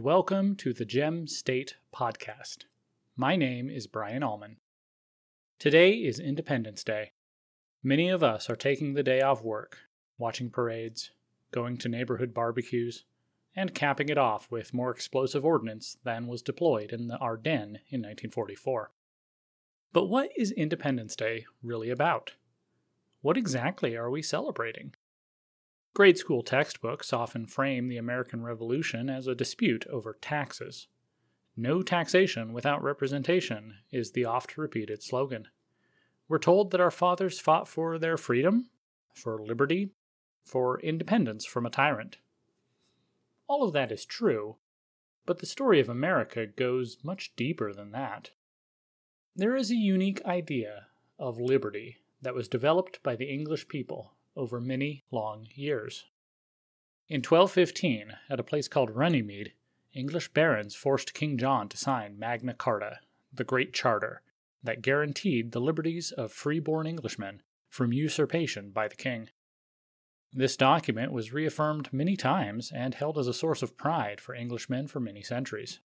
welcome to the Gem State Podcast. My name is Brian Allman. Today is Independence Day. Many of us are taking the day off work, watching parades, going to neighborhood barbecues, and capping it off with more explosive ordnance than was deployed in the Ardennes in 1944. But what is Independence Day really about? What exactly are we celebrating? Grade school textbooks often frame the American Revolution as a dispute over taxes. No taxation without representation is the oft repeated slogan. We're told that our fathers fought for their freedom, for liberty, for independence from a tyrant. All of that is true, but the story of America goes much deeper than that. There is a unique idea of liberty that was developed by the English people over many long years. In 1215, at a place called Runnymede, English barons forced King John to sign Magna Carta, the Great Charter, that guaranteed the liberties of free-born Englishmen from usurpation by the king. This document was reaffirmed many times and held as a source of pride for Englishmen for many centuries.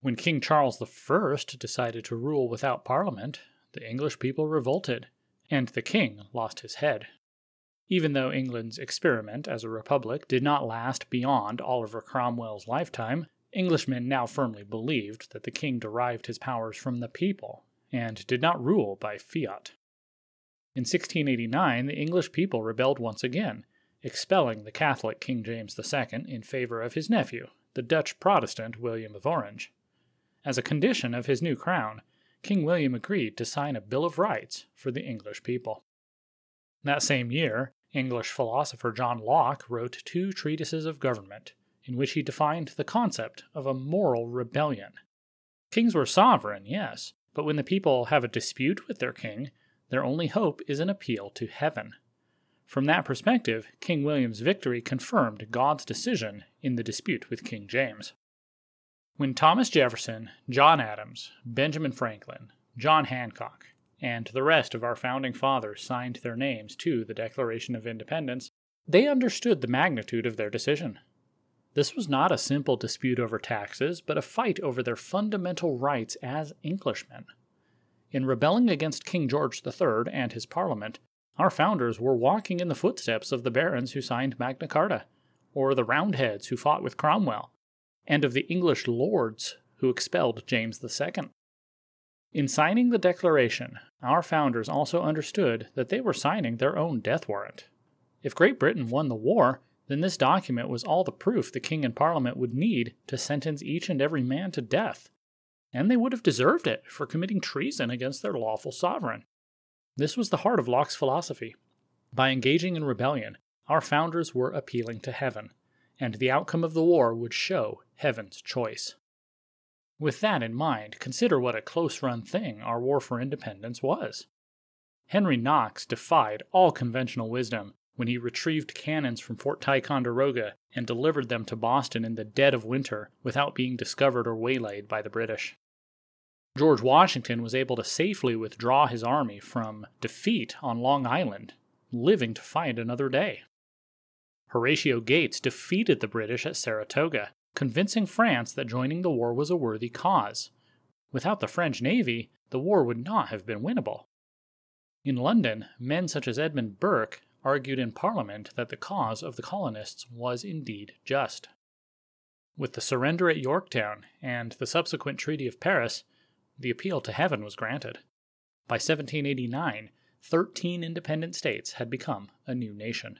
When King Charles I decided to rule without Parliament, the English people revolted, and the king lost his head. Even though England's experiment as a republic did not last beyond Oliver Cromwell's lifetime, Englishmen now firmly believed that the king derived his powers from the people and did not rule by fiat. In 1689, the English people rebelled once again, expelling the Catholic King James II in favor of his nephew, the Dutch Protestant William of Orange. As a condition of his new crown, King William agreed to sign a Bill of Rights for the English people. That same year, English philosopher John Locke wrote two treatises of government, in which he defined the concept of a moral rebellion. Kings were sovereign, yes, but when the people have a dispute with their king, their only hope is an appeal to heaven. From that perspective, King William's victory confirmed God's decision in the dispute with King James. When Thomas Jefferson, John Adams, Benjamin Franklin, John Hancock, and the rest of our founding fathers signed their names to the Declaration of Independence, they understood the magnitude of their decision. This was not a simple dispute over taxes, but a fight over their fundamental rights as Englishmen. In rebelling against King George III and his Parliament, our founders were walking in the footsteps of the barons who signed Magna Carta, or the Roundheads who fought with Cromwell, and of the English lords who expelled James II. In signing the Declaration, our founders also understood that they were signing their own death warrant. If Great Britain won the war, then this document was all the proof the King and Parliament would need to sentence each and every man to death. And they would have deserved it for committing treason against their lawful sovereign. This was the heart of Locke's philosophy. By engaging in rebellion, our founders were appealing to heaven, and the outcome of the war would show heaven's choice. With that in mind, consider what a close run thing our war for independence was. Henry Knox defied all conventional wisdom when he retrieved cannons from Fort Ticonderoga and delivered them to Boston in the dead of winter without being discovered or waylaid by the British. George Washington was able to safely withdraw his army from defeat on Long Island, living to fight another day. Horatio Gates defeated the British at Saratoga convincing France that joining the war was a worthy cause. Without the French navy, the war would not have been winnable. In London, men such as Edmund Burke argued in Parliament that the cause of the colonists was indeed just. With the surrender at Yorktown and the subsequent Treaty of Paris, the appeal to heaven was granted. By 1789, 13 independent states had become a new nation.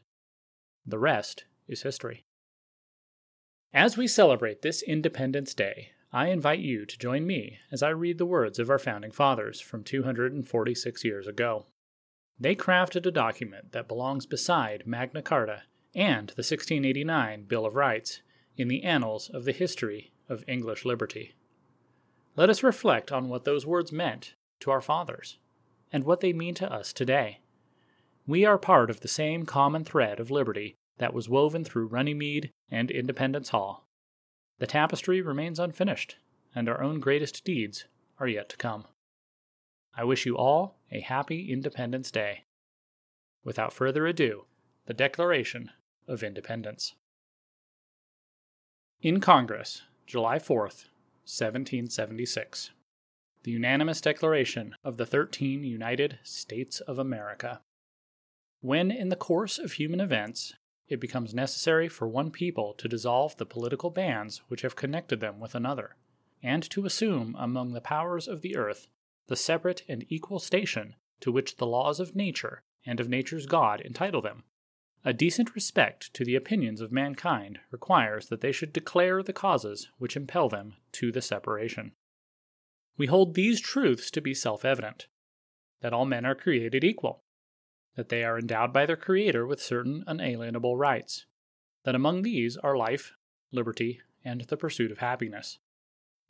The rest is history. As we celebrate this Independence Day, I invite you to join me as I read the words of our founding fathers from 246 years ago. They crafted a document that belongs beside Magna Carta and the 1689 Bill of Rights in the annals of the history of English liberty. Let us reflect on what those words meant to our fathers and what they mean to us today. We are part of the same common thread of liberty that was woven through Runnymede and Independence Hall. The tapestry remains unfinished, and our own greatest deeds are yet to come. I wish you all a happy Independence Day. Without further ado, the Declaration of Independence. In Congress, July 4th, 1776. The unanimous declaration of the 13 United States of America. When, in the course of human events, it becomes necessary for one people to dissolve the political bands which have connected them with another, and to assume among the powers of the earth the separate and equal station to which the laws of nature and of nature's God entitle them. A decent respect to the opinions of mankind requires that they should declare the causes which impel them to the separation. We hold these truths to be self evident that all men are created equal, that they are endowed by their Creator with certain unalienable rights, that among these are life, liberty, and the pursuit of happiness.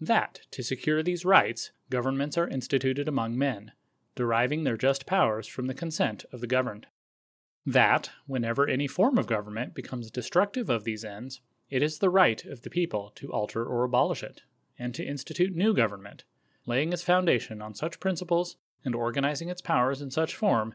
That, to secure these rights, governments are instituted among men, deriving their just powers from the consent of the governed. That, whenever any form of government becomes destructive of these ends, it is the right of the people to alter or abolish it, and to institute new government, laying its foundation on such principles and organizing its powers in such form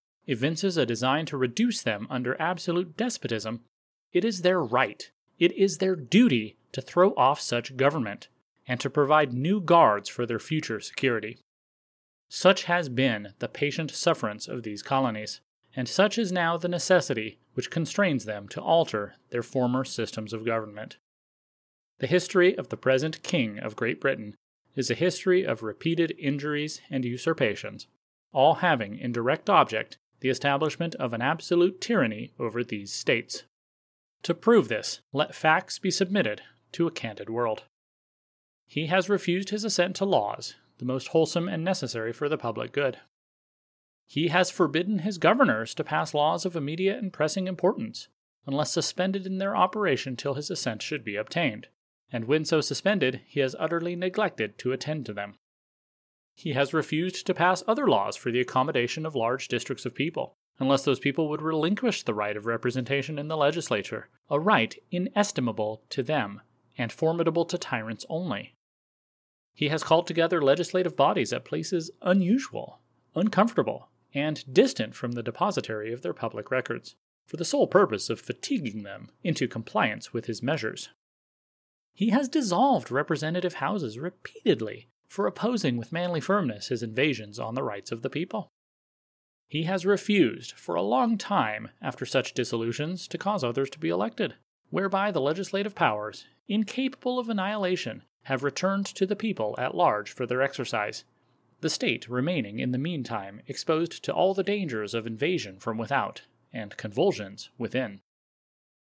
evinces a design to reduce them under absolute despotism, it is their right, it is their duty to throw off such government, and to provide new guards for their future security. Such has been the patient sufferance of these colonies, and such is now the necessity which constrains them to alter their former systems of government. The history of the present King of Great Britain is a history of repeated injuries and usurpations, all having in direct object the establishment of an absolute tyranny over these states. To prove this, let facts be submitted to a candid world. He has refused his assent to laws the most wholesome and necessary for the public good. He has forbidden his governors to pass laws of immediate and pressing importance, unless suspended in their operation till his assent should be obtained, and when so suspended, he has utterly neglected to attend to them. He has refused to pass other laws for the accommodation of large districts of people, unless those people would relinquish the right of representation in the legislature, a right inestimable to them and formidable to tyrants only. He has called together legislative bodies at places unusual, uncomfortable, and distant from the depository of their public records, for the sole purpose of fatiguing them into compliance with his measures. He has dissolved representative houses repeatedly for opposing with manly firmness his invasions on the rights of the people. He has refused for a long time after such dissolutions to cause others to be elected, whereby the legislative powers, incapable of annihilation, have returned to the people at large for their exercise, the state remaining in the meantime exposed to all the dangers of invasion from without and convulsions within.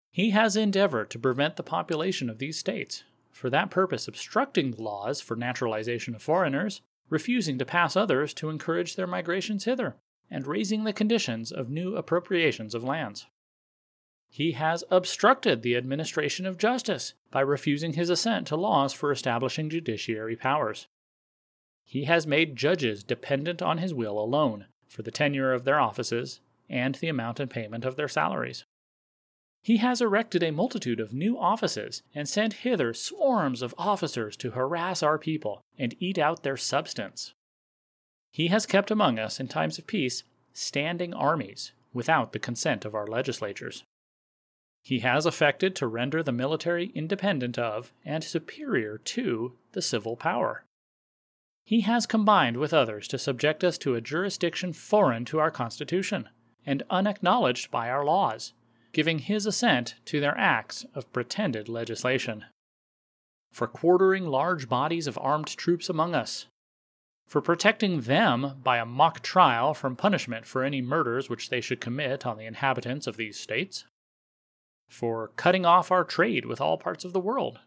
He has endeavored to prevent the population of these states, for that purpose obstructing the laws for naturalization of foreigners, refusing to pass others to encourage their migrations hither, and raising the conditions of new appropriations of lands. He has obstructed the administration of justice by refusing his assent to laws for establishing judiciary powers. He has made judges dependent on his will alone for the tenure of their offices and the amount and payment of their salaries. He has erected a multitude of new offices and sent hither swarms of officers to harass our people and eat out their substance. He has kept among us in times of peace standing armies without the consent of our legislatures. He has affected to render the military independent of and superior to the civil power. He has combined with others to subject us to a jurisdiction foreign to our Constitution and unacknowledged by our laws, giving his assent to their acts of pretended legislation. For quartering large bodies of armed troops among us, for protecting them by a mock trial from punishment for any murders which they should commit on the inhabitants of these states, for cutting off our trade with all parts of the world,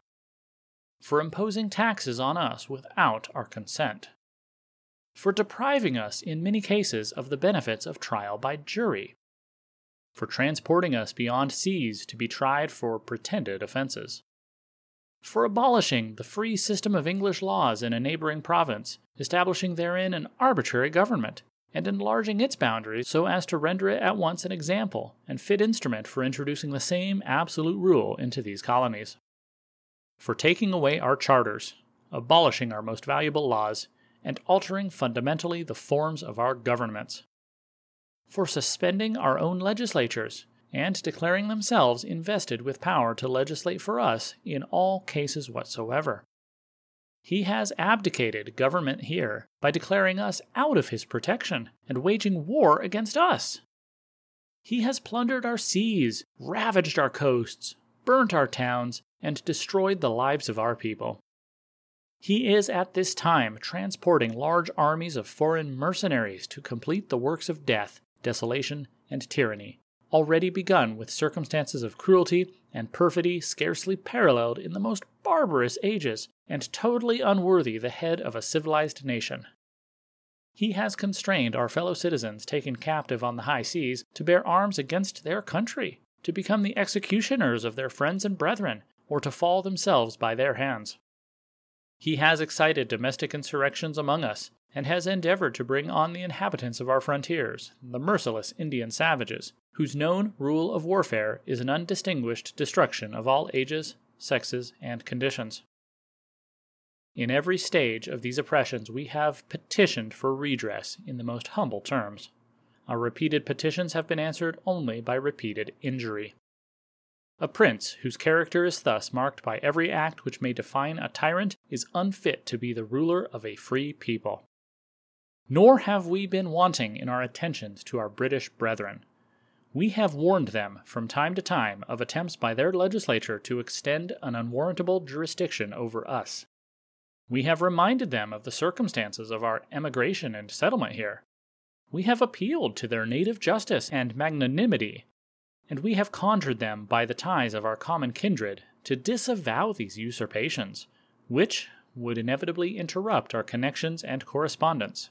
for imposing taxes on us without our consent, for depriving us in many cases of the benefits of trial by jury, for transporting us beyond seas to be tried for pretended offenses, for abolishing the free system of English laws in a neighboring province, establishing therein an arbitrary government, and enlarging its boundaries so as to render it at once an example and fit instrument for introducing the same absolute rule into these colonies. For taking away our charters, abolishing our most valuable laws, and altering fundamentally the forms of our governments. For suspending our own legislatures and declaring themselves invested with power to legislate for us in all cases whatsoever. He has abdicated government here by declaring us out of his protection and waging war against us. He has plundered our seas, ravaged our coasts, burnt our towns, and destroyed the lives of our people. He is at this time transporting large armies of foreign mercenaries to complete the works of death, desolation, and tyranny, already begun with circumstances of cruelty and perfidy scarcely paralleled in the most barbarous ages, and totally unworthy the head of a civilized nation. He has constrained our fellow citizens taken captive on the high seas to bear arms against their country, to become the executioners of their friends and brethren, or to fall themselves by their hands. He has excited domestic insurrections among us, and has endeavored to bring on the inhabitants of our frontiers, the merciless Indian savages, whose known rule of warfare is an undistinguished destruction of all ages, sexes, and conditions. In every stage of these oppressions, we have petitioned for redress in the most humble terms. Our repeated petitions have been answered only by repeated injury. A prince whose character is thus marked by every act which may define a tyrant is unfit to be the ruler of a free people. Nor have we been wanting in our attentions to our British brethren. We have warned them from time to time of attempts by their legislature to extend an unwarrantable jurisdiction over us. We have reminded them of the circumstances of our emigration and settlement here. We have appealed to their native justice and magnanimity and we have conjured them by the ties of our common kindred to disavow these usurpations, which would inevitably interrupt our connections and correspondence.